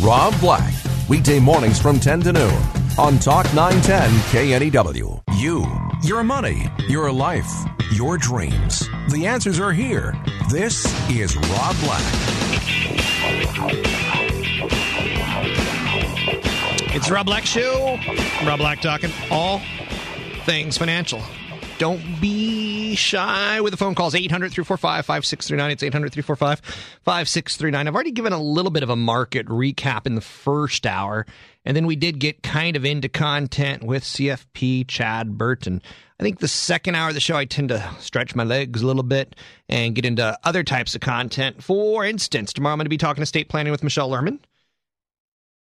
Rob Black, weekday mornings from 10 to noon on Talk 910 KNEW. You, your money, your life, your dreams. The answers are here. This is Rob Black. It's Rob Black Show. Rob Black talking all things financial. Don't be shy with the phone calls 800 345 5639. It's 800 345 5639. I've already given a little bit of a market recap in the first hour, and then we did get kind of into content with CFP, Chad Burton. I think the second hour of the show, I tend to stretch my legs a little bit and get into other types of content. For instance, tomorrow I'm going to be talking estate planning with Michelle Lerman.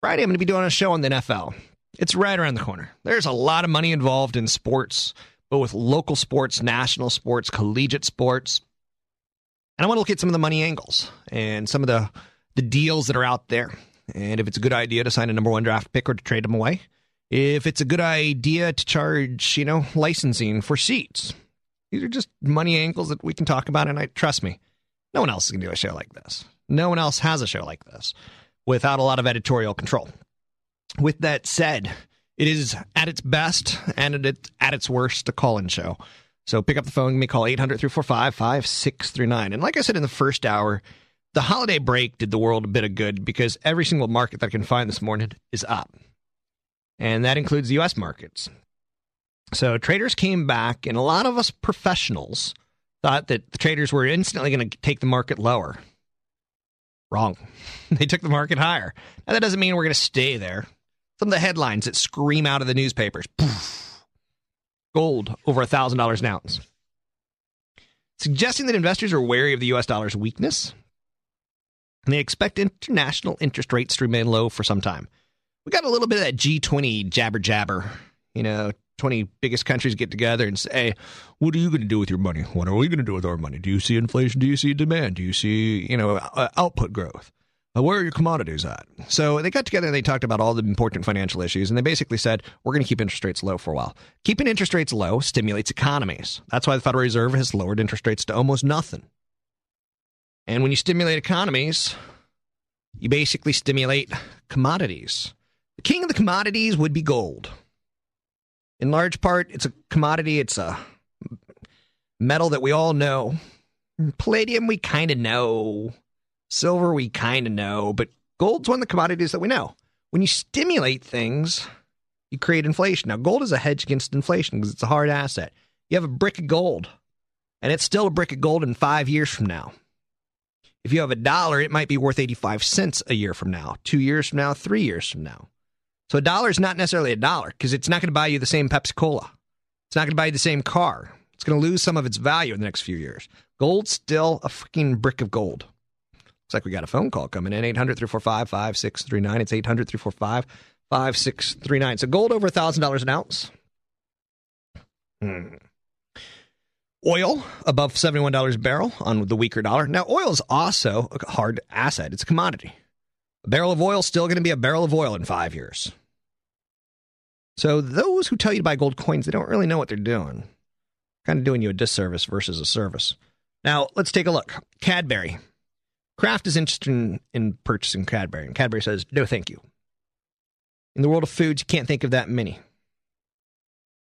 Friday, I'm going to be doing a show on the NFL. It's right around the corner. There's a lot of money involved in sports but with local sports, national sports, collegiate sports. And I want to look at some of the money angles and some of the the deals that are out there. And if it's a good idea to sign a number one draft pick or to trade them away, if it's a good idea to charge, you know, licensing for seats. These are just money angles that we can talk about. And I trust me, no one else can do a show like this. No one else has a show like this without a lot of editorial control. With that said, it is at its best and at its worst a call in show. So pick up the phone, give me a call 800 345 5639. And like I said in the first hour, the holiday break did the world a bit of good because every single market that I can find this morning is up. And that includes the US markets. So traders came back, and a lot of us professionals thought that the traders were instantly going to take the market lower. Wrong. they took the market higher. Now, that doesn't mean we're going to stay there. Some of the headlines that scream out of the newspapers Poof. gold over $1,000 an ounce. Suggesting that investors are wary of the U.S. dollar's weakness. And they expect international interest rates to remain low for some time. We got a little bit of that G20 jabber jabber. You know, 20 biggest countries get together and say, what are you going to do with your money? What are we going to do with our money? Do you see inflation? Do you see demand? Do you see, you know, uh, output growth? Uh, where are your commodities at? So they got together and they talked about all the important financial issues, and they basically said, we're going to keep interest rates low for a while. Keeping interest rates low stimulates economies. That's why the Federal Reserve has lowered interest rates to almost nothing. And when you stimulate economies, you basically stimulate commodities. The king of the commodities would be gold. In large part, it's a commodity, it's a metal that we all know. Palladium, we kind of know. Silver, we kind of know, but gold's one of the commodities that we know. When you stimulate things, you create inflation. Now, gold is a hedge against inflation because it's a hard asset. You have a brick of gold, and it's still a brick of gold in five years from now. If you have a dollar, it might be worth 85 cents a year from now, two years from now, three years from now. So a dollar is not necessarily a dollar because it's not going to buy you the same Pepsi Cola. It's not going to buy you the same car. It's going to lose some of its value in the next few years. Gold's still a freaking brick of gold. Looks like we got a phone call coming in 800 345 5639. It's 800 345 5639. So gold over $1,000 an ounce. Hmm. Oil above $71 a barrel on the weaker dollar. Now, oil is also a hard asset, it's a commodity. A barrel of oil is still going to be a barrel of oil in five years. So, those who tell you to buy gold coins, they don't really know what they're doing. Kind of doing you a disservice versus a service. Now, let's take a look. Cadbury Kraft is interested in, in purchasing Cadbury, and Cadbury says, no, thank you. In the world of foods, you can't think of that many.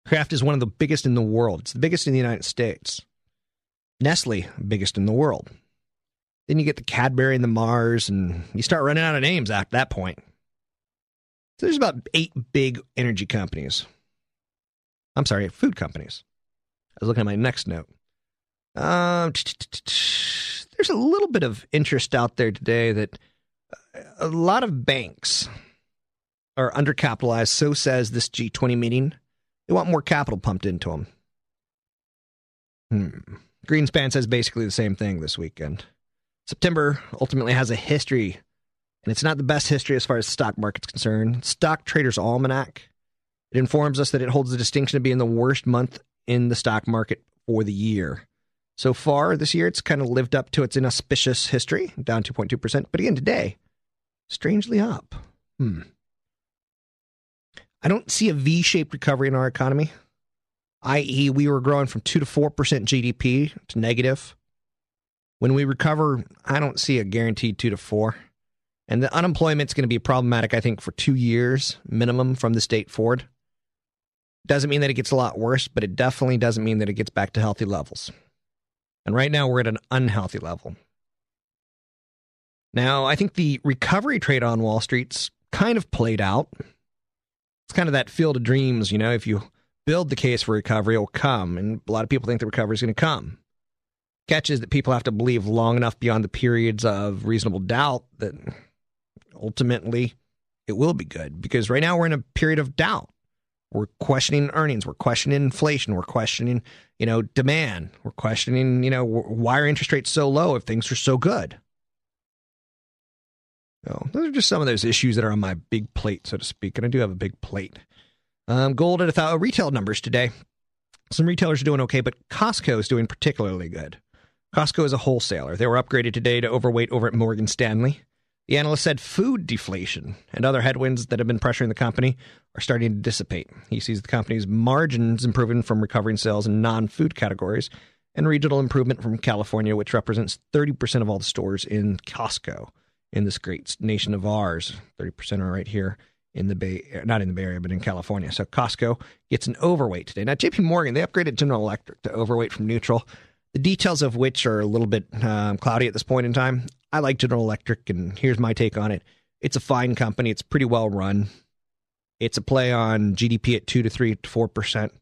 Kraft is one of the biggest in the world. It's the biggest in the United States. Nestle, biggest in the world. Then you get the Cadbury and the Mars, and you start running out of names after that point. So there's about eight big energy companies. I'm sorry, food companies. I was looking at my next note. Um, there's a little bit of interest out there today that a lot of banks are undercapitalized. So says this G20 meeting. They want more capital pumped into them. Hmm. Greenspan says basically the same thing this weekend. September ultimately has a history and it's not the best history as far as the stock market's concerned. Stock Traders Almanac. It informs us that it holds the distinction of being the worst month in the stock market for the year. So far this year, it's kind of lived up to its inauspicious history, down 2.2%. But again, today, strangely up. Hmm. I don't see a V shaped recovery in our economy, i.e., we were growing from 2 to 4% GDP to negative. When we recover, I don't see a guaranteed 2 to 4. And the unemployment's going to be problematic, I think, for two years minimum from this date forward. Doesn't mean that it gets a lot worse, but it definitely doesn't mean that it gets back to healthy levels. And right now we're at an unhealthy level. Now, I think the recovery trade on Wall Street's kind of played out. It's kind of that field of dreams, you know, if you build the case for recovery, it'll come. And a lot of people think the recovery is going to come. Catch is that people have to believe long enough beyond the periods of reasonable doubt that ultimately it will be good. Because right now we're in a period of doubt. We're questioning earnings. We're questioning inflation. We're questioning, you know, demand. We're questioning, you know, why are interest rates so low if things are so good? So those are just some of those issues that are on my big plate, so to speak. And I do have a big plate. Um, gold at a thousand retail numbers today. Some retailers are doing okay, but Costco is doing particularly good. Costco is a wholesaler. They were upgraded today to overweight over at Morgan Stanley. The analyst said food deflation and other headwinds that have been pressuring the company are starting to dissipate. He sees the company's margins improving from recovering sales in non food categories and regional improvement from California, which represents 30% of all the stores in Costco in this great nation of ours. 30% are right here in the Bay, not in the Bay Area, but in California. So Costco gets an overweight today. Now, JP Morgan, they upgraded General Electric to overweight from neutral the details of which are a little bit um, cloudy at this point in time. I like General Electric, and here's my take on it. It's a fine company. It's pretty well run. It's a play on GDP at two to three to four percent.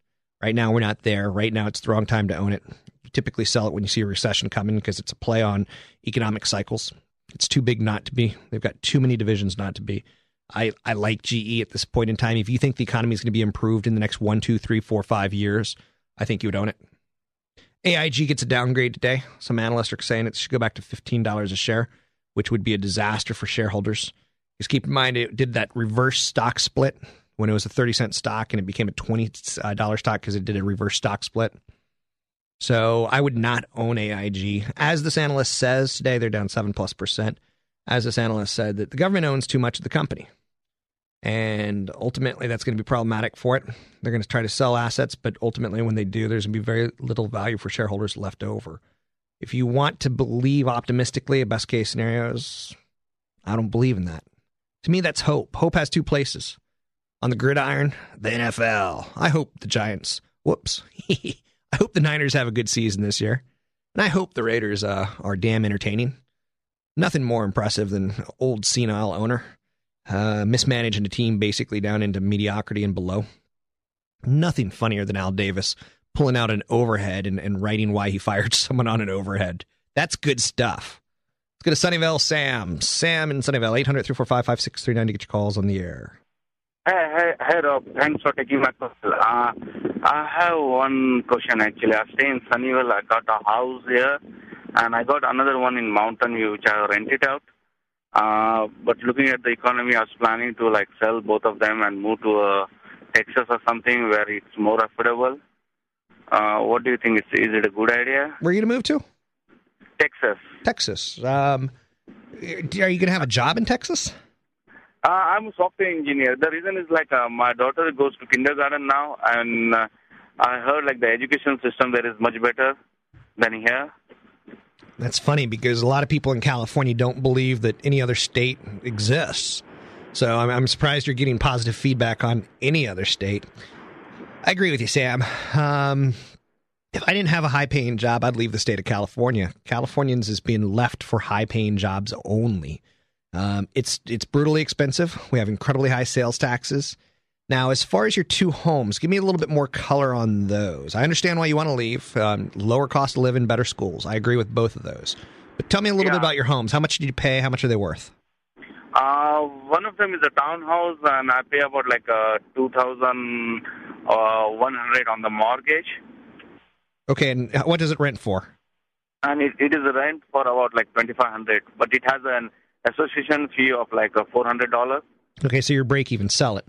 Right now, we're not there. Right now, it's the wrong time to own it. You typically sell it when you see a recession coming because it's a play on economic cycles. It's too big not to be. They've got too many divisions not to be. I, I like GE at this point in time. If you think the economy is going to be improved in the next one, two, three, four, five years, I think you would own it. AIG gets a downgrade today. Some analysts are saying it should go back to $15 a share, which would be a disaster for shareholders. Just keep in mind, it did that reverse stock split when it was a 30 cent stock and it became a $20 uh, stock because it did a reverse stock split. So I would not own AIG. As this analyst says today, they're down 7 plus percent. As this analyst said, that the government owns too much of the company. And ultimately, that's going to be problematic for it. They're going to try to sell assets, but ultimately, when they do, there's going to be very little value for shareholders left over. If you want to believe optimistically, a best case scenarios, I don't believe in that. To me, that's hope. Hope has two places. On the gridiron, the NFL. I hope the Giants, whoops, I hope the Niners have a good season this year. And I hope the Raiders uh, are damn entertaining. Nothing more impressive than old senile owner uh, mismanaging a team basically down into mediocrity and below. Nothing funnier than Al Davis pulling out an overhead and, and writing why he fired someone on an overhead. That's good stuff. Let's go to Sunnyvale Sam. Sam in Sunnyvale, 800 345 5639 to get your calls on the air. Hey, hey, hey, Rob. Thanks for taking my call. Uh, I have one question actually. I stay in Sunnyvale. I got a house here, and I got another one in Mountain View, which I rented out. Uh, but looking at the economy, I was planning to like sell both of them and move to uh, Texas or something where it's more affordable. Uh, what do you think? Is, is it a good idea? Where are you going to move to? Texas. Texas. Um, are you going to have a job in Texas? Uh, I'm a software engineer. The reason is like uh, my daughter goes to kindergarten now, and uh, I heard like the education system there is much better than here. That's funny because a lot of people in California don't believe that any other state exists. So I'm, I'm surprised you're getting positive feedback on any other state. I agree with you, Sam. Um, if I didn't have a high paying job, I'd leave the state of California. Californians is being left for high paying jobs only. Um, it's it's brutally expensive. We have incredibly high sales taxes. Now, as far as your two homes, give me a little bit more color on those. I understand why you want to leave. Um, lower cost of living, better schools. I agree with both of those. But tell me a little Yeah. bit about your homes. How much did you pay? How much are they worth? Uh, one of them is a townhouse, and I pay about like uh, two thousand uh, one hundred on the mortgage, Okay, and what does it rent for? and it, it is a rent for about like twenty five hundred. But it has an association fee of like a four hundred dollars. Okay, so your break even, sell it.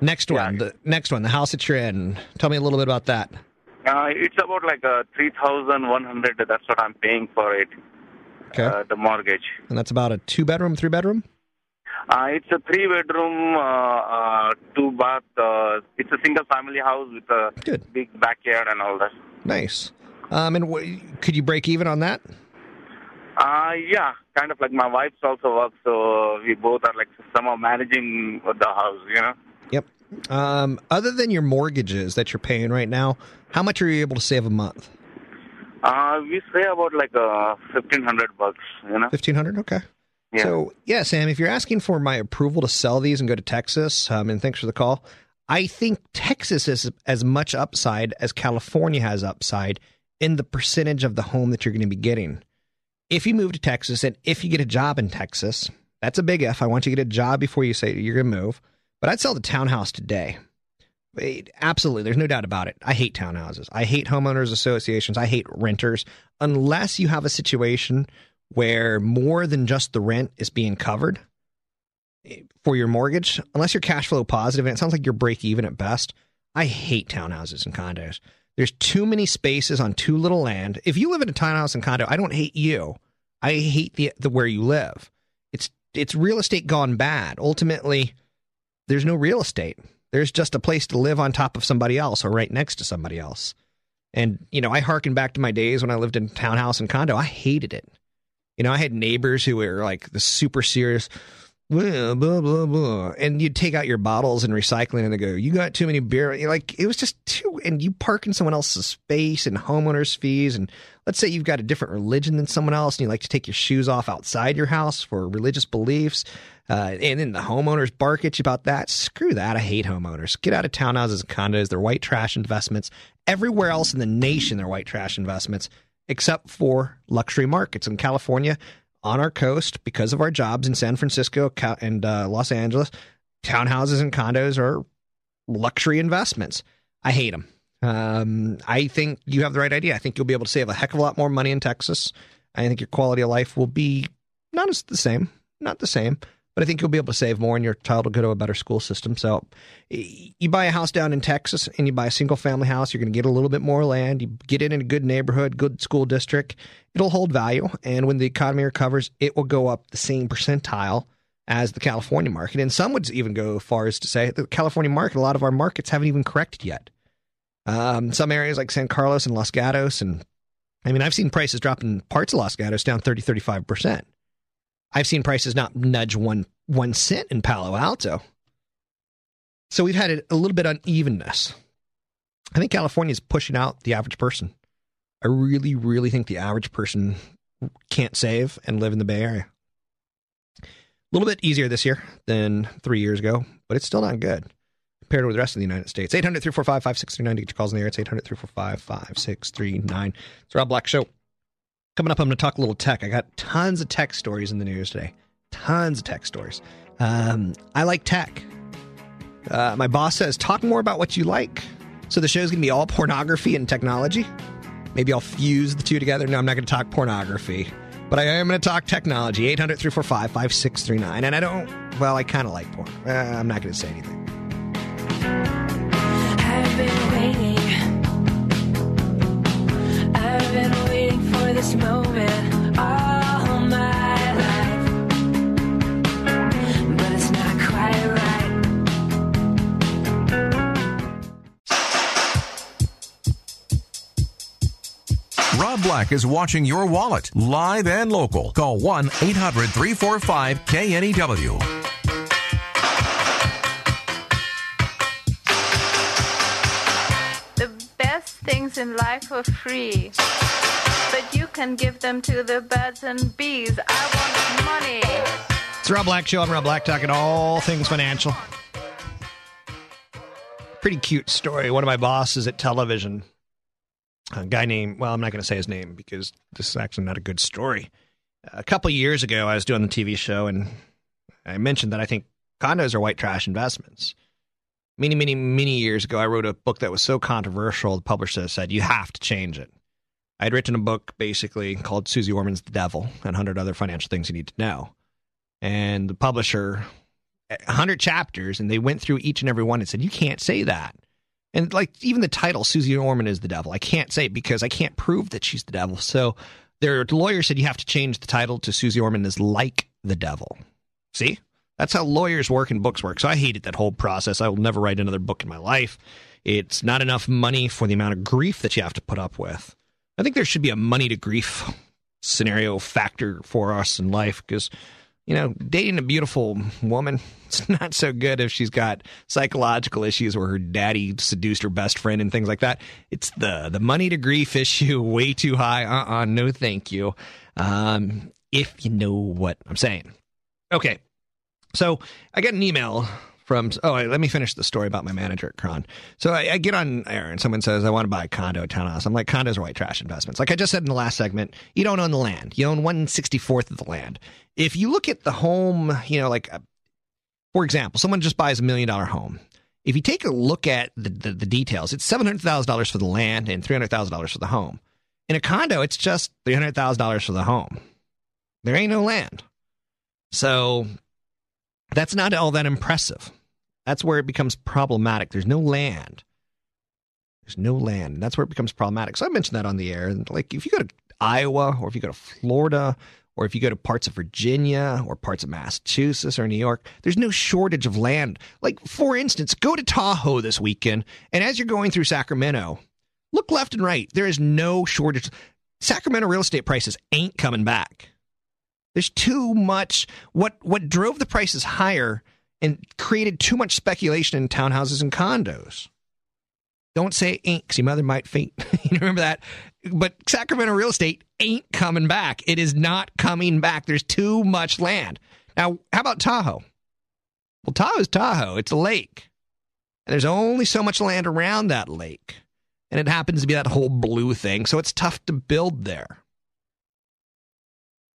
Next Yeah. one, the next one, the house that you're in. Tell me a little bit about that. Uh, it's about like a three thousand one hundred. That's what I'm paying for it. Okay, Uh, the mortgage. and that's about a two bedroom, three bedroom. Uh, it's a three bedroom, uh, uh, two bath. Uh, it's a single family house with a Good. big backyard and all that. Nice. Um, and wh- could you break even on that? Uh, yeah, kind of like my wife's also works, so we both are like somehow managing the house, you know. Um, other than your mortgages that you're paying right now, how much are you able to save a month? Uh, we say about like uh, fifteen hundred bucks, you know. Fifteen hundred. Okay. Yeah. So yeah, Sam, if you're asking for my approval to sell these and go to Texas, um, and thanks for the call, I think Texas is as much upside as California has upside in the percentage of the home that you're going to be getting. If you move to Texas and if you get a job in Texas, that's a big if. I want you to get a job before you say you're going to move. But I'd sell the townhouse today. Absolutely. There's no doubt about it. I hate townhouses. I hate homeowners associations. I hate renters unless you have a situation where more than just the rent is being covered eh, for your mortgage, unless you're cash flow positive, and it sounds like you're break even at best. I hate townhouses and condos. There's too many spaces on too little land. If you live in a townhouse and condo, I don't hate you. I hate the the where you live. It's it's real estate gone bad. Ultimately, there's no real estate. There's just a place to live on top of somebody else or right next to somebody else. And you know, I harken back to my days when I lived in townhouse and condo. I hated it. You know, I had neighbors who were like the super serious, blah, blah, blah, blah. And you'd take out your bottles and recycling and they go, You got too many beer. Like, it was just too, and you park in someone else's space and homeowners fees. And let's say you've got a different religion than someone else and you like to take your shoes off outside your house for religious beliefs. Uh, and then the homeowners bark at you about that. Screw that. I hate homeowners. Get out of townhouses and condos. They're white trash investments. Everywhere else in the nation, they're white trash investments except for luxury markets in California on our coast because of our jobs in San Francisco and uh, Los Angeles. Townhouses and condos are luxury investments. I hate them. Um, I think you have the right idea. I think you'll be able to save a heck of a lot more money in Texas. I think your quality of life will be not as the same, not the same, but I think you'll be able to save more and your child will go to a better school system. So you buy a house down in Texas and you buy a single family house, you're going to get a little bit more land. You get it in a good neighborhood, good school district. It'll hold value. And when the economy recovers, it will go up the same percentile as the California market. And some would even go as far as to say the California market, a lot of our markets haven't even corrected yet. Um, some areas like San Carlos and Los Gatos, and I mean, I've seen prices drop in parts of Los Gatos down 30, 35%. I've seen prices not nudge one one cent in Palo Alto. So we've had a, little bit unevenness. I think California is pushing out the average person. I really, really think the average person can't save and live in the Bay Area. A little bit easier this year than three years ago, but it's still not good compared with the rest of the United States. 800 345 5639 to get your calls in the air. It's 800 345 5639. It's Rob Black Show. Coming up, I'm going to talk a little tech. I got tons of tech stories in the news today. Tons of tech stories. Um, I like tech. Uh, my boss says, talk more about what you like. So the show's going to be all pornography and technology. Maybe I'll fuse the two together. No, I'm not going to talk pornography, but I am going to talk technology. 800 345 5639. And I don't, well, I kind of like porn. Uh, I'm not going to say anything. Is watching your wallet live and local. Call 1 800 345 KNEW. In life are free, but you can give them to the birds and bees. I want money. It's Rob Black Show. I'm Rob Black talking all things financial. Pretty cute story. One of my bosses at television, a guy named, well, I'm not going to say his name because this is actually not a good story. A couple years ago, I was doing the TV show and I mentioned that I think condos are white trash investments. Many, many, many years ago, I wrote a book that was so controversial, the publisher said, you have to change it. I had written a book basically called Suze Orman's The Devil and 100 Other Financial Things You Need to Know. and the publisher, 100 chapters, and they went through each and every one and said, You can't say that. And like even the title, Suze Orman is the devil. I can't say it because I can't prove that she's the devil. So their lawyer said you have to change the title to Suze Orman is like the devil. See? That's how lawyers work and books work. So I hated that whole process. I will never write another book in my life. It's not enough money for the amount of grief that you have to put up with. I think there should be a money to grief scenario factor for us in life because you know, dating a beautiful woman, it's not so good if she's got psychological issues where her daddy seduced her best friend and things like that. It's the the money to grief issue way too high. Uh uh no thank you. Um, if you know what I'm saying. Okay. So I get an email from oh let me finish the story about my manager at KRON. So I, I get on air and someone says I want to buy a condo, townhouse. I'm like condos are white trash investments. Like I just said in the last segment, you don't own the land. You own one sixty fourth of the land. If you look at the home, you know, like uh, for example, someone just buys a million dollar home. If you take a look at the, the, the details, it's seven hundred thousand dollars for the land and three hundred thousand dollars for the home. In a condo, it's just three hundred thousand dollars for the home. There ain't no land. So that's not all that impressive. That's where it becomes problematic. There's no land. There's no land. And that's where it becomes problematic. So I mentioned that on the air. Like if you go to Iowa or if you go to Florida or if you go to parts of Virginia or parts of Massachusetts or New York, there's no shortage of land. Like, for instance, go to Tahoe this weekend, and as you're going through Sacramento, look left and right. There is no shortage. Sacramento real estate prices ain't coming back. There's too much. What what drove the prices higher and created too much speculation in townhouses and condos. Don't say ain't, because your mother might faint. you remember that? But Sacramento real estate ain't coming back. It is not coming back. There's too much land. Now, how about Tahoe? Well, Tahoe's Tahoe. It's a lake. And there's only so much land around that lake. And it happens to be that whole blue thing. So it's tough to build there.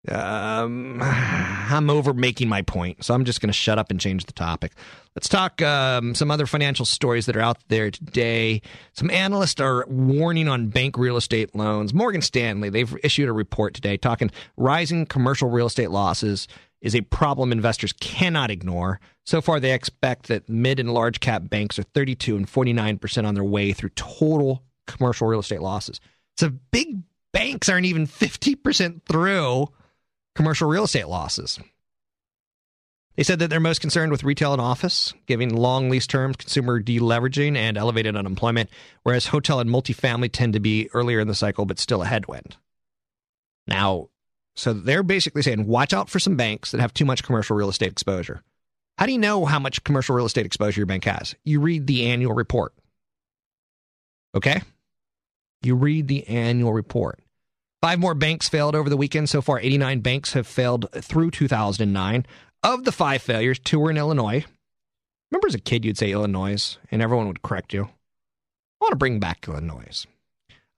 Um, I'm over making my point, so I'm just going to shut up and change the topic. Let's talk um, some other financial stories that are out there today. Some analysts are warning on bank real estate loans. Morgan Stanley, they've issued a report today talking rising commercial real estate losses is a problem investors cannot ignore. So far, they expect that mid and large cap banks are 32 and 49% on their way through total commercial real estate losses. So big banks aren't even 50% through commercial real estate losses. They said that they're most concerned with retail and office, giving long lease terms, consumer deleveraging, and elevated unemployment, whereas hotel and multifamily tend to be earlier in the cycle but still a headwind. Now, so they're basically saying watch out for some banks that have too much commercial real estate exposure. How do you know how much commercial real estate exposure your bank has? You read the annual report. Okay? You read the annual report. Five more banks failed over the weekend. So far, 89 banks have failed through 2009. Of the five failures, two were in Illinois. Remember as a kid, you'd say Illinois, and everyone would correct you. I want to bring back Illinois.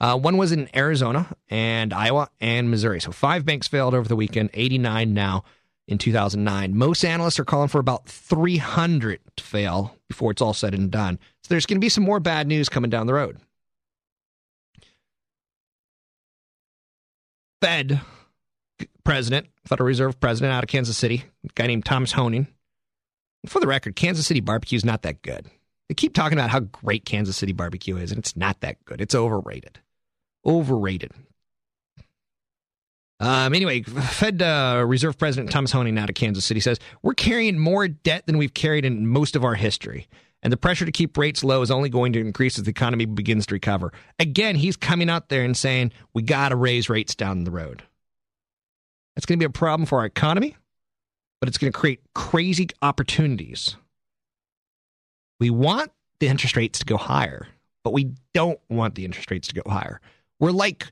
Uh, one was in Arizona and Iowa and Missouri. So five banks failed over the weekend, 89 now in 2009. Most analysts are calling for about 300 to fail before it's all said and done. So there's going to be some more bad news coming down the road. Fed president, Federal Reserve president out of Kansas City, a guy named Thomas Hoenig. For the record, Kansas City barbecue is not that good. They keep talking about how great Kansas City barbecue is, and it's not that good. It's overrated. Overrated. Um, anyway, Fed uh, Reserve President Thomas Hoenig out of Kansas City says we're carrying more debt than we've carried in most of our history, and the pressure to keep rates low is only going to increase as the economy begins to recover. Again, he's coming out there and saying we got to raise rates down the road. That's going to be a problem for our economy, but it's going to create crazy opportunities. We want the interest rates to go higher, but we don't want the interest rates to go higher. We're like,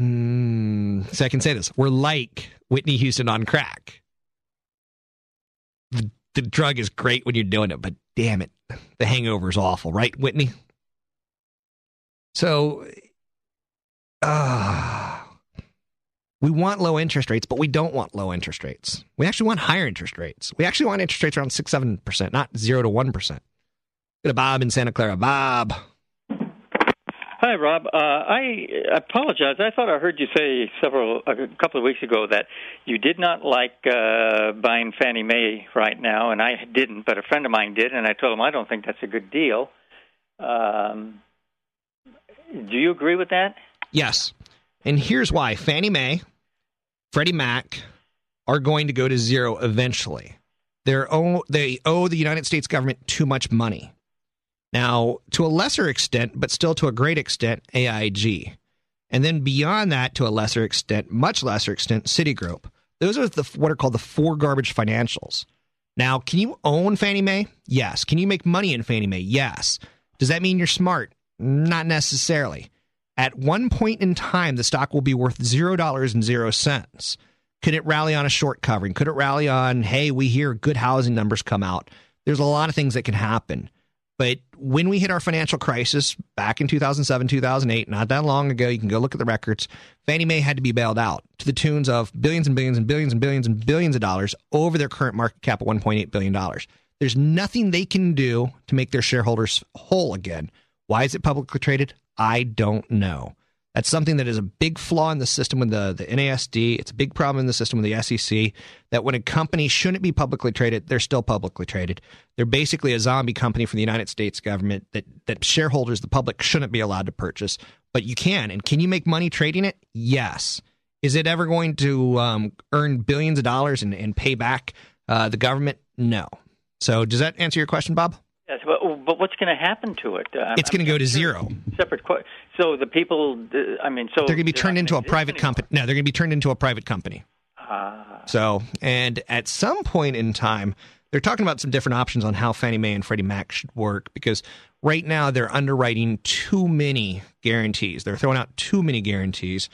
mm, so I can say this, we're like Whitney Houston on crack. The, the drug is great when you're doing it, but damn it, the hangover is awful, right, Whitney? So. Uh, we want low interest rates, but we don't want low interest rates. We actually want higher interest rates. We actually want interest rates around six, seven percent, not zero to one percent. Go to Bob in Santa Clara. Bob. Hi, Rob. Uh, I apologize. I thought I heard you say several a couple of weeks ago that you did not like uh, buying Fannie Mae right now, and I didn't, but a friend of mine did, and I told him I don't think that's a good deal. Um, do you agree with that? Yes. And here's why Fannie Mae, Freddie Mac are going to go to zero eventually. They're owe, they owe the United States government too much money. Now, to a lesser extent, but still to a great extent, AIG. And then beyond that, to a lesser extent, much lesser extent, Citigroup. Those are the what are called the four garbage financials. Now, can you own Fannie Mae? Yes. Can you make money in Fannie Mae? Yes. Does that mean you're smart? Not necessarily. At one point in time, the stock will be worth zero dollars and zero cents. Could it rally on a short covering? Could it rally on, hey, we hear good housing numbers come out? There's a lot of things that can happen. But when we hit our financial crisis back in 2007, 2008, not that long ago, you can go look at the records, Fannie Mae had to be bailed out to the tunes of billions and billions and billions and billions and billions of dollars over their current market cap of $1.8 billion. There's nothing they can do to make their shareholders whole again. Why is it publicly traded? I don't know. That's something that is a big flaw in the system with the, the NASD. It's a big problem in the system with the SEC that when a company shouldn't be publicly traded, they're still publicly traded. They're basically a zombie company for the United States government that, that shareholders, the public, shouldn't be allowed to purchase. But you can. And can you make money trading it? Yes. Is it ever going to um, earn billions of dollars and, and pay back uh, the government? No. So does that answer your question, Bob? Yes, but, but what's going to happen to it? Uh, it's going to go to zero. Separate. Qu- so the people, uh, I mean, so they're going to be turned into a private company. No, they're going to be turned into a private company. Uh, so, and at some point in time, they're talking about some different options on how Fannie Mae and Freddie Mac should work because right now they're underwriting too many guarantees. They're throwing out too many guarantees.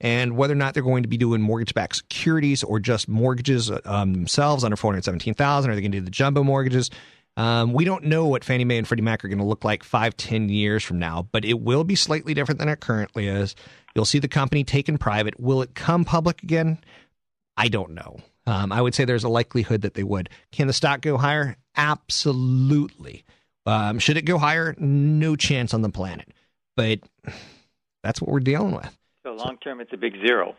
And whether or not they're going to be doing mortgage-backed securities or just mortgages um, themselves under four hundred seventeen thousand, are they going to do the jumbo mortgages? Um, we don't know what Fannie Mae and Freddie Mac are going to look like five, ten years from now, but it will be slightly different than it currently is. You'll see the company taken private. Will it come public again? I don't know. Um, I would say there's a likelihood that they would. Can the stock go higher? Absolutely. Um, should it go higher? No chance on the planet. But that's what we're dealing with. So long term, it's a big zero.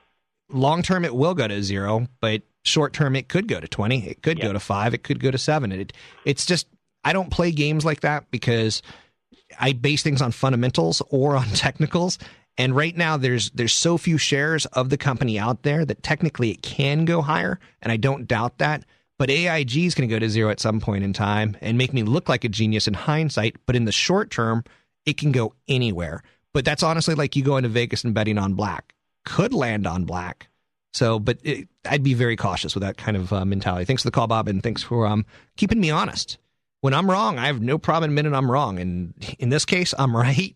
Long term, it will go to zero, but short term, it could go to 20. It could go to five. It could go to seven. It, it's just, I don't play games like that because I base things on fundamentals or on technicals. And right now, there's there's so few shares of the company out there that technically it can go higher, and I don't doubt that. But AIG is going to go to zero at some point in time and make me look like a genius in hindsight. But in the short term, it can go anywhere. But that's honestly like you go into Vegas and betting on black. Could land on black. So, but it, I'd be very cautious with that kind of uh, mentality. Thanks for the call, Bob, and thanks for um, keeping me honest. When I'm wrong, I have no problem admitting I'm wrong. And in this case, I'm right.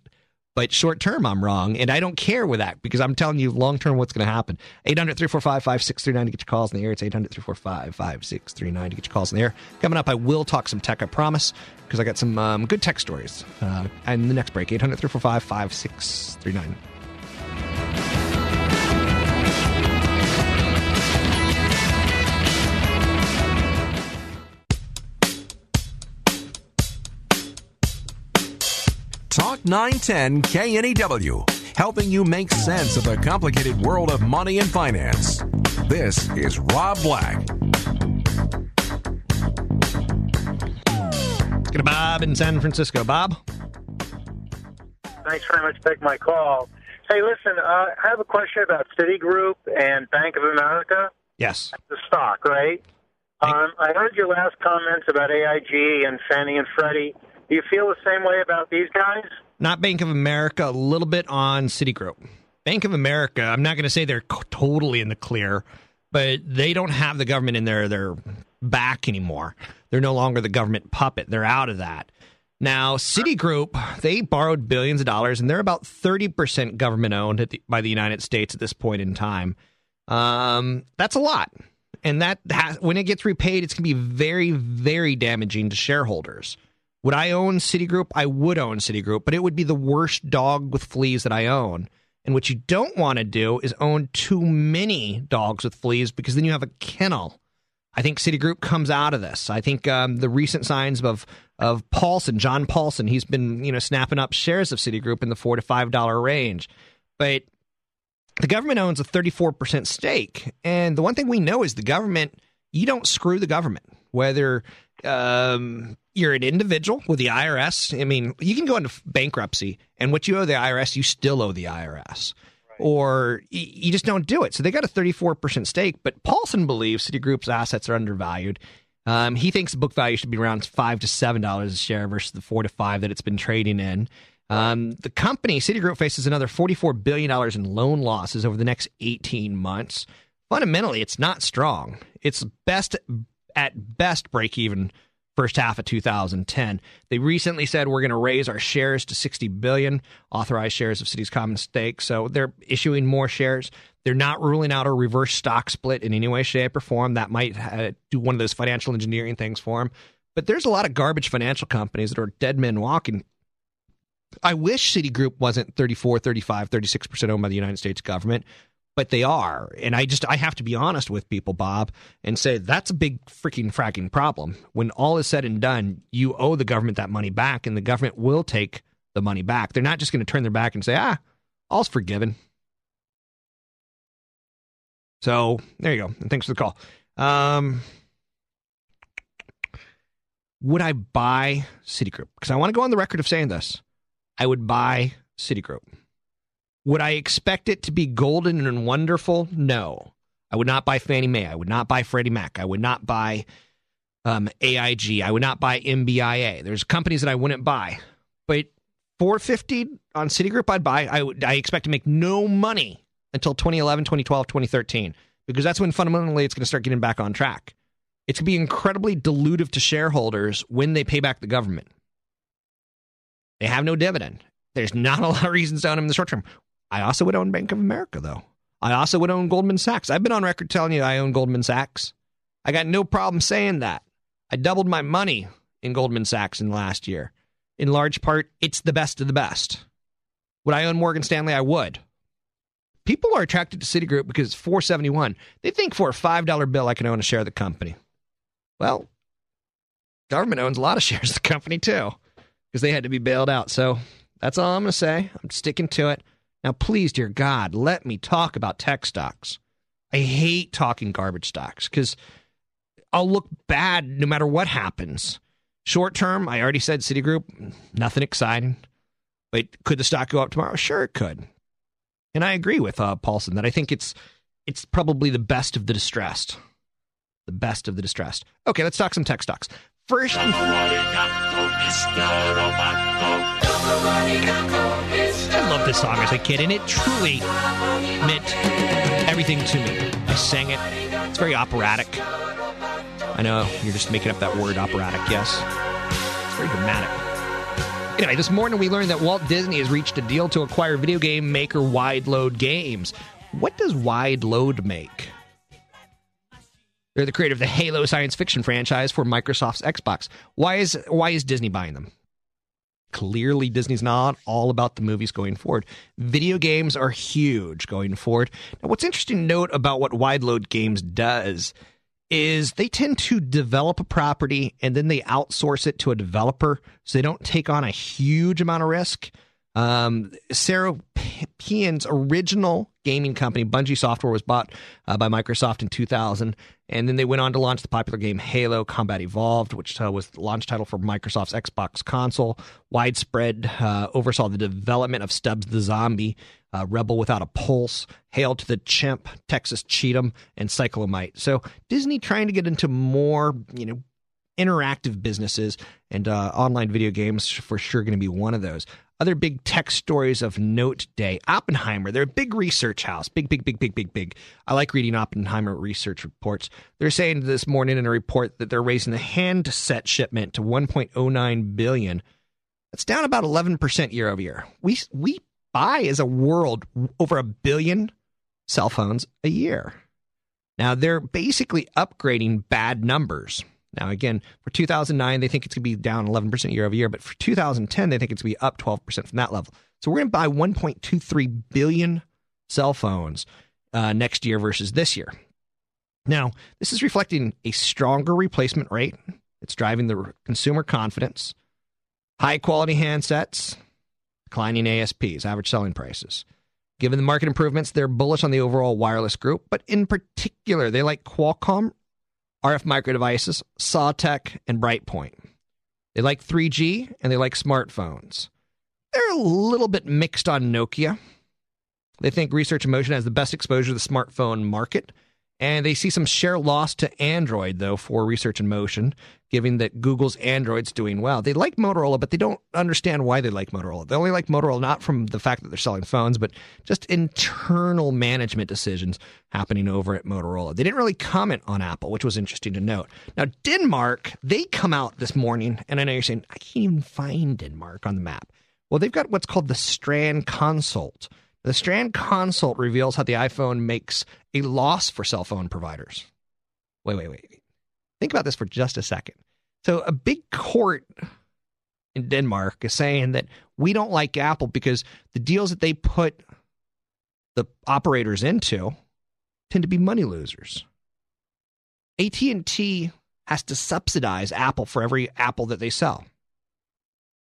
But short term, I'm wrong. And I don't care with that because I'm telling you long term what's going to happen. 800 345 5639 to get your calls in the air. It's 800 345 5639 to get your calls in the air. Coming up, I will talk some tech, I promise, because I got some um, good tech stories. Uh, and the next break, 800 345 5639. Talk 910 KNEW, helping you make sense of the complicated world of money and finance. This is Rob Black. Let's go to Bob in San Francisco. Bob? Thanks very much for taking my call. Hey, listen, uh, I have a question about Citigroup and Bank of America, Yes. the stock, right? Um, I heard your last comments about AIG and Fannie and Freddie. Do you feel the same way about these guys? Not Bank of America, a little bit on Citigroup. Bank of America, I'm not going to say they're totally in the clear, but they don't have the government in their their back anymore. They're no longer the government puppet. They're out of that. Now, Citigroup, they borrowed billions of dollars, and they're about 30% government owned the, by the United States at this point in time. Um, that's a lot. And that has, when it gets repaid, it's going to be very, very damaging to shareholders. Would I own Citigroup? I would own Citigroup, but it would be the worst dog with fleas that I own. And what you don't want to do is own too many dogs with fleas because then you have a kennel. I think Citigroup comes out of this. I think um, the recent signs of of Paulson, John Paulson. He's been, you know, snapping up shares of Citigroup in the four to five dollar range. But the government owns a 34% stake. And the one thing we know is the government, you don't screw the government. Whether um, you're an individual with the IRS, I mean, you can go into bankruptcy, and what you owe the IRS, you still owe the IRS. Or you just don't do it. So they got a 34% stake, but Paulson believes Citigroup's assets are undervalued. Um, he thinks book value should be around five to seven dollars a share versus the four to five that it's been trading in. Um, the company Citigroup faces another forty-four billion dollars in loan losses over the next eighteen months. Fundamentally, it's not strong. It's best at best break even first half of 2010. They recently said we're going to raise our shares to 60 billion authorized shares of Citi's common stake. So they're issuing more shares. They're not ruling out a reverse stock split in any way, shape, or form. That might uh, do one of those financial engineering things for them. But there's a lot of garbage financial companies that are dead men walking. I wish Citigroup wasn't 34, 35, 36% owned by the United States government, but they are. And I just, I have to be honest with people, Bob, and say that's a big freaking fracking problem. When all is said and done, you owe the government that money back, and the government will take the money back. They're not just going to turn their back and say, ah, all's forgiven. So there you go. And thanks for the call. Um, would I buy Citigroup? Because I want to go on the record of saying this. I would buy Citigroup. Would I expect it to be golden and wonderful? No. I would not buy Fannie Mae. I would not buy Freddie Mac. I would not buy um, AIG. I would not buy MBIA. There's companies that I wouldn't buy. But 450 on Citigroup, I'd buy. I, would, I expect to make no money until 2011, 2012, 2013, because that's when fundamentally it's going to start getting back on track. It's going to be incredibly dilutive to shareholders when they pay back the government. They have no dividend. There's not a lot of reasons to own them in the short term. I also would own Bank of America, though. I also would own Goldman Sachs. I've been on record telling you I own Goldman Sachs. I got no problem saying that. I doubled my money in Goldman Sachs in the last year. In large part, it's the best of the best. Would I own Morgan Stanley? I would. People are attracted to Citigroup because it's 471. They think for a $5 bill I can own a share of the company. Well, government owns a lot of shares of the company too because they had to be bailed out. So that's all I'm going to say. I'm sticking to it. Now, please, dear God, let me talk about tech stocks. I hate talking garbage stocks because I'll look bad no matter what happens. Short term, I already said Citigroup, nothing exciting. But could the stock go up tomorrow? Sure, it could. And I agree with uh, Paulson that I think it's it's probably the best of the distressed. The best of the distressed. Okay, let's talk some tech stocks. First, I love this song as a kid, and it truly meant everything to me. I sang it. It's very operatic. I know you're just making up that word operatic, yes. It's very dramatic. Anyway, this morning we learned that Walt Disney has reached a deal to acquire video game maker Wideload Games. What does Wideload make? They're the creator of the Halo science fiction franchise for Microsoft's Xbox. Why is why is Disney buying them? Clearly, Disney's not all about the movies going forward. Video games are huge going forward. Now, what's interesting to note about what Wideload Games does is they tend to develop a property and then they outsource it to a developer so they don't take on a huge amount of risk. Um, Sarah original gaming company, Bungie Software, was bought uh, by Microsoft in 2000, and then they went on to launch the popular game Halo Combat Evolved, which uh, was the launch title for Microsoft's Xbox console. Wideload uh, oversaw the development of Stubbs the Zombie, uh, Rebel Without a Pulse, Hail to the Chimp, Texas Cheat 'Em, and Cyclomite. So Disney trying to get into more, you know, interactive businesses and uh, online video games for sure going to be one of those. Other big tech stories of note day Oppenheimer, they're a big research house. Big, big, big, big, big, big. I like reading Oppenheimer research reports. They're saying this morning in a report that they're raising the handset shipment to 1.09 billion. That's down about 11% year over year. We, we buy as a world over a billion cell phones a year. Now they're basically upgrading bad numbers. Now, again, for 2009, they think it's going to be down 11% year over year, but for 2010, they think it's going to be up 12% from that level. So we're going to buy 1.23 billion cell phones uh, next year versus this year. Now, this is reflecting a stronger replacement rate It's driving the consumer confidence, high quality handsets, declining ASPs, average selling prices. Given the market improvements, they're bullish on the overall wireless group, but in particular, they like Qualcomm, RF micro devices, Sawtech, and Brightpoint. They like 3G and they like smartphones. They're a little bit mixed on Nokia. They think Research in Motion has the best exposure to the smartphone market, and they see some share loss to Android, though, for Research in Motion, given that Google's Android's doing well. They like Motorola, but they don't understand why they like Motorola. They only like Motorola not from the fact that they're selling phones, but just internal management decisions happening over at Motorola. They didn't really comment on Apple, which was interesting to note. Now, Denmark, they come out this morning, and I know you're saying, I can't even find Denmark on the map. Well, they've got what's called the Strand Consult. The Strand Consult reveals how the iPhone makes a loss for cell phone providers. Wait, wait, wait. Think about this for just a second. So, a big court in Denmark is saying that we don't like Apple because the deals that they put the operators into tend to be money losers. AT&T has to subsidize Apple for every Apple that they sell.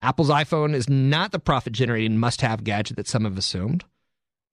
Apple's iPhone is not the profit generating must have gadget that some have assumed.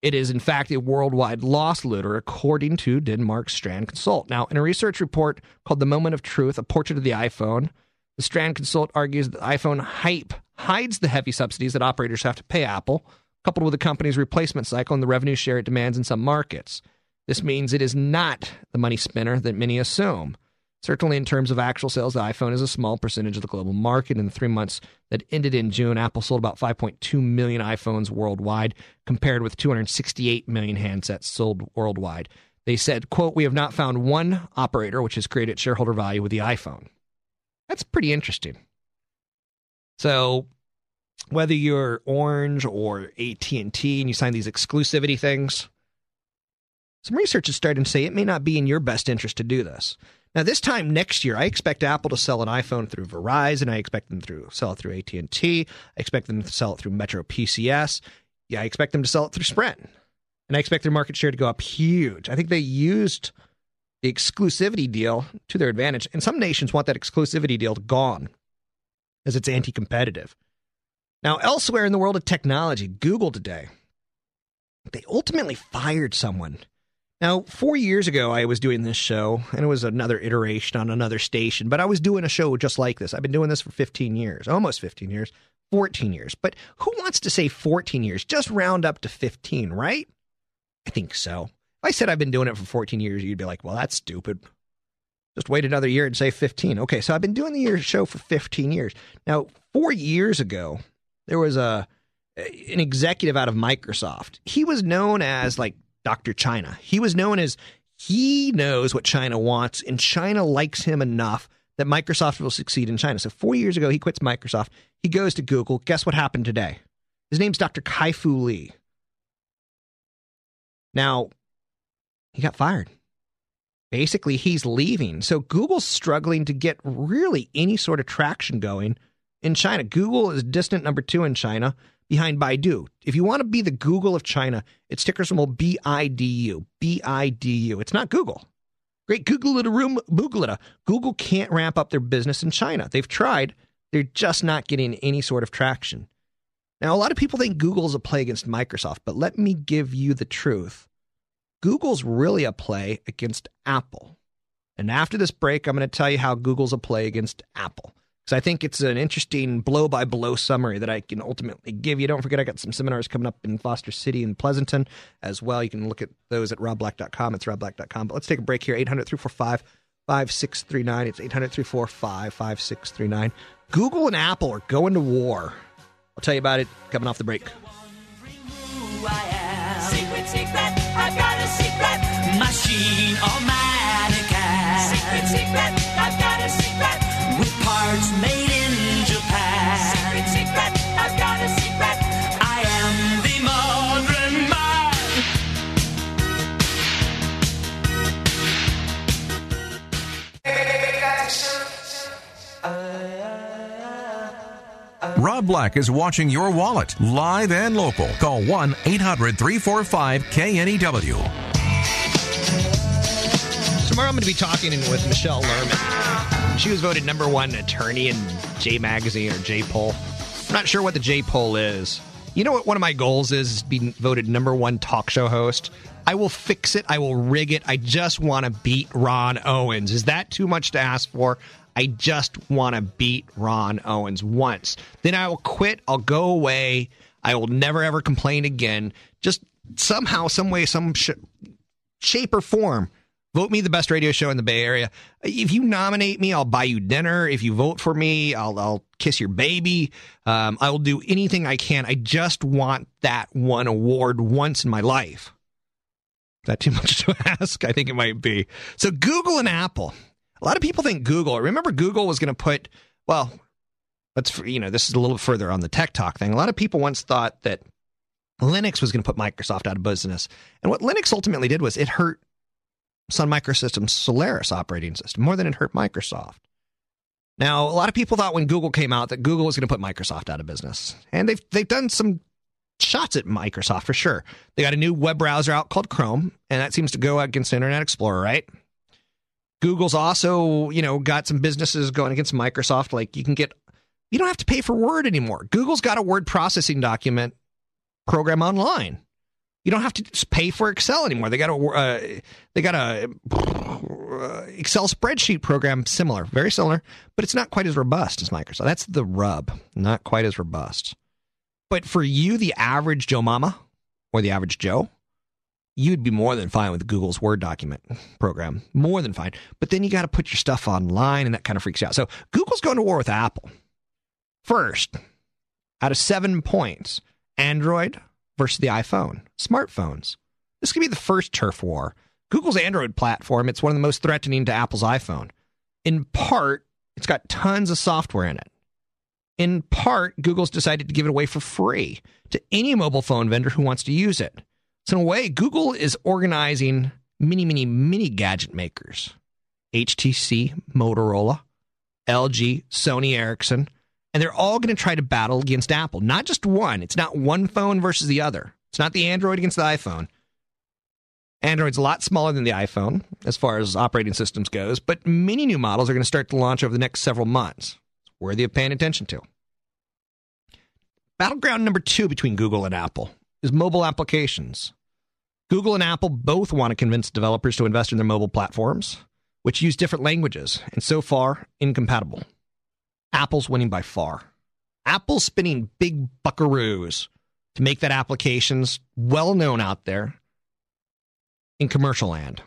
It is, in fact, a worldwide loss leader, according to Denmark's Strand Consult. Now, in a research report called The Moment of Truth, a portrait of the iPhone, the Strand Consult argues that iPhone hype hides the heavy subsidies that operators have to pay Apple, coupled with the company's replacement cycle and the revenue share it demands in some markets. This means it is not the money spinner that many assume. Certainly, in terms of actual sales, the iPhone is a small percentage of the global market. In the three months that ended in June, Apple sold about 5.2 million iPhones worldwide, compared with 268 million handsets sold worldwide. They said, quote, we have not found one operator which has created shareholder value with the iPhone. That's pretty interesting. So, whether you're Orange or AT&T and you sign these exclusivity things, some research is starting to say it may not be in your best interest to do this. Now, this time next year, I expect Apple to sell an iPhone through Verizon. I expect them to sell it through AT and. I expect them to sell it through Metro PCS. Yeah, I expect them to sell it through Sprint, and I expect their market share to go up huge. I think they used the exclusivity deal to their advantage, and some nations want that exclusivity deal gone, as it's anti-competitive. Now, elsewhere in the world of technology, Google today, they ultimately fired someone now, four years ago, I was doing this show, and it was another iteration on another station, but I was doing a show just like this. I've been doing this for 15 years, almost 15 years, 14 years. But who wants to say 14 years? Just round up to 15, right? I think so. If I said I've been doing it for 14 years, you'd be like, well, that's stupid. Just wait another year and say 15. Okay, so I've been doing the year show for 15 years. Now, four years ago, there was a an executive out of Microsoft. He was known as like Dr. China. He was known as he knows what China wants, and China likes him enough that Microsoft will succeed in China. So four years ago, he quits Microsoft. He goes to Google. Guess what happened today? His name's Dr. Kai Fu Lee. Now, he got fired. Basically, he's leaving. So Google's struggling to get really any sort of traction going in China. Google is distant number two in China behind Baidu. If you want to be the Google of China, it's ticker symbol BIDU. BIDU. It's not Google. Great Google it a room, Google it a. Google can't ramp up their business in China. They've tried. They're just not getting any sort of traction. Now, a lot of people think Google is a play against Microsoft, but let me give you the truth. Google's really a play against Apple. And after this break, I'm going to tell you how Google's a play against Apple because I think it's an interesting blow by blow summary that I can ultimately give you. Don't forget, I got some seminars coming up in Foster City and Pleasanton as well. You can look at those at robblack.com. It's robblack.com. But let's take a break here 800 345 5639. It's 800 345 5639. Google and Apple are going to war. I'll tell you about it coming off the break. Rob Black is watching your wallet live and local. Call 1 800 345 KNEW. Tomorrow I'm going to be talking with Michelle Lerman. She was voted number one attorney in J Magazine or J Poll. I'm not sure what the J Poll is. You know what one of my goals is? Is being voted number one talk show host. I will fix it. I will rig it. I just want to beat Ronn Owens. Is that too much to ask for? I just want to beat Ronn Owens once. Then I will quit. I'll go away. I will never ever complain again. Just somehow, some way, some sh- shape or form. Vote me the best radio show in the Bay Area. If you nominate me, I'll buy you dinner. If you vote for me, I'll, I'll kiss your baby. Um, I will do anything I can. I just want that one award once in my life. Is that too much to ask? I think it might be. So, Google and Apple. A lot of people think Google. Remember, Google was going to put, well, let's, you know, this is a little further on the tech talk thing. A lot of people once thought that Linux was going to put Microsoft out of business. And what Linux ultimately did was it hurt Sun Microsystems Solaris operating system more than it hurt Microsoft. Now, a lot of people thought when Google came out that Google was going to put Microsoft out of business, and they've they've done some shots at Microsoft for sure. They got a new web browser out called Chrome, and that seems to go against Internet Explorer, right? Google's also, you know, got some businesses going against Microsoft. Like you can get, you don't have to pay for Word anymore. Google's got a word processing document program online. You don't have to pay for Excel anymore. They got a uh, they got a uh, Excel spreadsheet program similar, very similar, but it's not quite as robust as Microsoft. That's the rub. Not quite as robust. But for you, the average Joe Mama or the average Joe, you'd be more than fine with Google's Word document program. More than fine. But then you got to put your stuff online, and that kind of freaks you out. So Google's going to war with Apple. First, out of seven points, Android versus the iPhone, smartphones. This could be the first turf war. Google's Android platform, it's one of the most threatening to Apple's iPhone. In part, it's got tons of software in it. In part, Google's decided to give it away for free to any mobile phone vendor who wants to use it. So, in a way, Google is organizing many, many, many gadget makers HTC, Motorola, LG, Sony Ericsson, and they're all going to try to battle against Apple. Not just one. It's not one phone versus the other. It's not the Android against the iPhone. Android's a lot smaller than the iPhone as far as operating systems goes, but many new models are going to start to launch over the next several months. It's worthy of paying attention to. Battleground number two between Google and Apple is mobile applications. Google and Apple both want to convince developers to invest in their mobile platforms, which use different languages, and so far, incompatible. Apple's winning by far. Apple's spinning big buckaroos to make that applications well known out there in commercial land.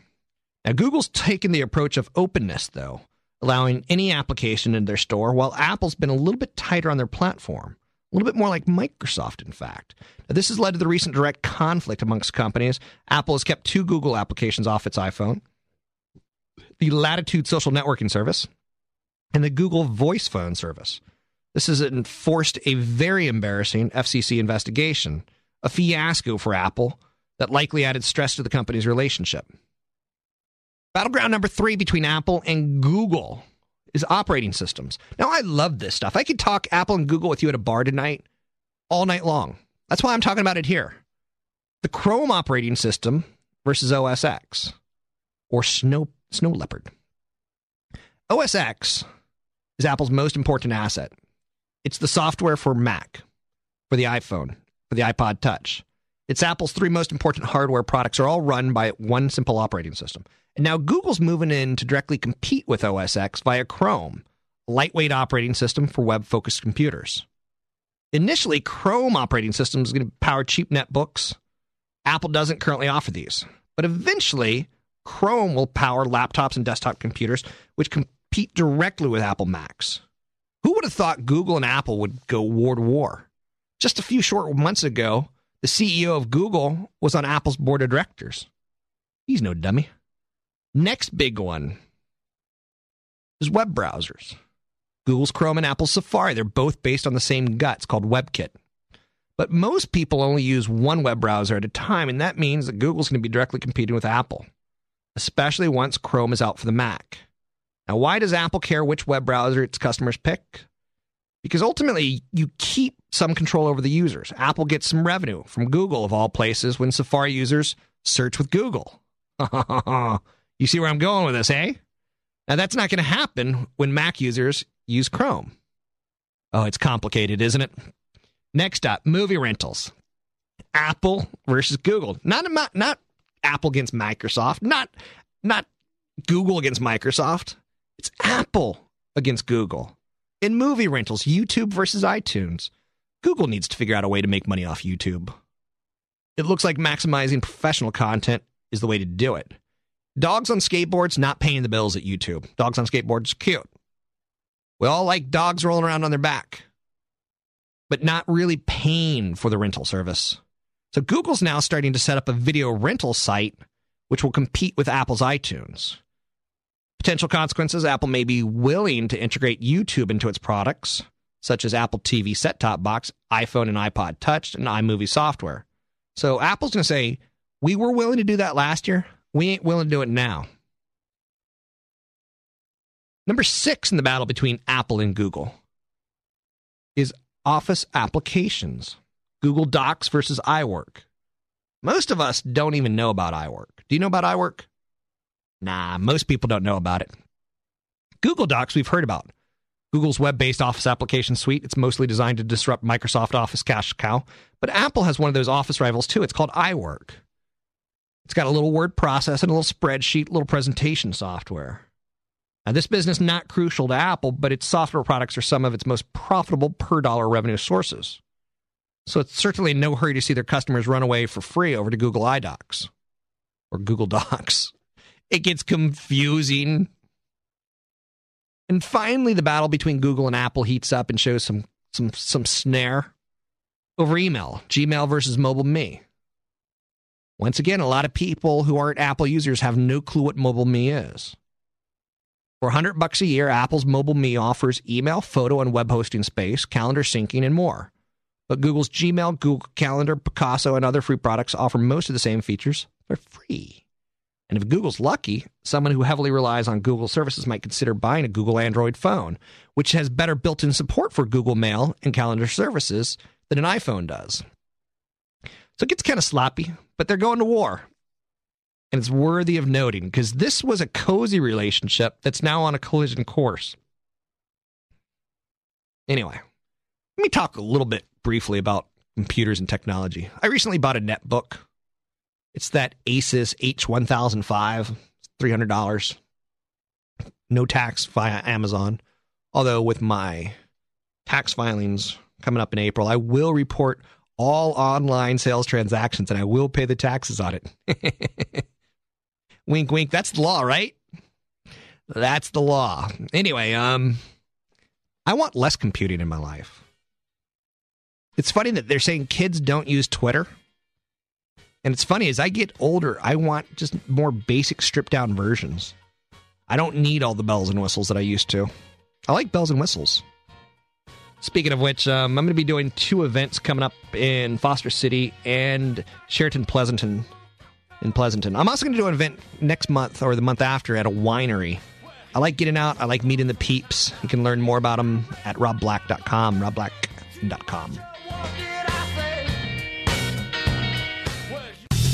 Now, Google's taken the approach of openness, though, allowing any application in their store, while Apple's been a little bit tighter on their platform, a little bit more like Microsoft, in fact. Now, this has led to the recent direct conflict amongst companies. Apple has kept two Google applications off its iPhone the Latitude social networking service and the Google Voice Phone service. This has enforced a very embarrassing FCC investigation, a fiasco for Apple that likely added stress to the company's relationship. Battleground number three between Apple and Google is operating systems. Now, I love this stuff. I could talk Apple and Google with you at a bar tonight, all night long. That's why I'm talking about it here. The Chrome operating system versus OS X or Snow, Snow Leopard. OS X is Apple's most important asset. It's the software for Mac, for the iPhone, for the iPod Touch. It's Apple's three most important hardware products are all run by one simple operating system. And now Google's moving in to directly compete with OS X via Chrome, a lightweight operating system for web-focused computers. Initially, Chrome operating system is going to power cheap netbooks. Apple doesn't currently offer these. But eventually, Chrome will power laptops and desktop computers, which compete directly with Apple Macs. Who would have thought Google and Apple would go war to war? Just a few short months ago, the CEO of Google was on Apple's board of directors. He's no dummy. Next big one is web browsers. Google's Chrome and Apple's Safari, they're both based on the same guts called WebKit. But most people only use one web browser at a time, and that means that Google's going to be directly competing with Apple, especially once Chrome is out for the Mac. Now, why does Apple care which web browser its customers pick? Because ultimately, you keep some control over the users. Apple gets some revenue from Google, of all places, when Safari users search with Google. you see where I'm going with this, eh? Now, that's not going to happen when Mac users use Chrome. Oh, it's complicated, isn't it? Next up, movie rentals. Apple versus Google. Not not Apple against Microsoft. Not not Google against Microsoft. It's Apple against Google. In movie rentals, YouTube versus iTunes. Google needs to figure out a way to make money off YouTube. It looks like maximizing professional content is the way to do it. Dogs on skateboards not paying the bills at YouTube. Dogs on skateboards cute. We all like dogs rolling around on their back, but not really paying for the rental service. So Google's now starting to set up a video rental site which will compete with Apple's iTunes. Potential consequences Apple may be willing to integrate YouTube into its products, such as Apple TV set top box, iPhone and iPod Touch, and iMovie software. So Apple's going to say, We were willing to do that last year. We ain't willing to do it now. Number six in the battle between Apple and Google is Office applications. Google Docs versus iWork. Most of us don't even know about iWork. Do you know about iWork? Nah, most people don't know about it. Google Docs, we've heard about. Google's web based Office application suite. It's mostly designed to disrupt Microsoft Office cash cow. But Apple has one of those Office rivals too. It's called iWork. It's got a little word processor and a little spreadsheet, little presentation software. Now, this business not crucial to Apple, but its software products are some of its most profitable per dollar revenue sources. So it's certainly in no hurry to see their customers run away for free over to Google iDocs or Google Docs. It gets confusing. And finally, the battle between Google and Apple heats up and shows some some some snare over email. Gmail versus Mobile Me. Once again, a lot of people who aren't Apple users have no clue what Mobile Me is. For 100 bucks a year, Apple's Mobile Me offers email, photo, and web hosting space, calendar syncing, and more. But Google's Gmail, Google Calendar, Picasa, and other free products offer most of the same features for free. And if Google's lucky, someone who heavily relies on Google services might consider buying a Google Android phone, which has better built in support for Google Mail and calendar services than an iPhone does. So it gets kind of sloppy, but they're going to war. And it's worthy of noting because this was a cozy relationship that's now on a collision course. Anyway, let me talk a little bit briefly about computers and technology. I recently bought a netbook. It's that Asus H1005, $300. No tax via Amazon. Although, with my tax filings coming up in April, I will report all online sales transactions and I will pay the taxes on it. wink, wink. That's the law, right? That's the law. Anyway, um, I want less computing in my life. It's funny that they're saying kids don't use Twitter. And it's funny, as I get older, I want just more basic stripped down versions. I don't need all the bells and whistles that I used to. I like bells and whistles. Speaking of which, um, I'm going to be doing two events coming up in Foster City and Sheraton Pleasanton. In Pleasanton, I'm also going to do an event next month or the month after at a winery. I like getting out. I like meeting the peeps. You can learn more about them at robblack.com. Robblack.com.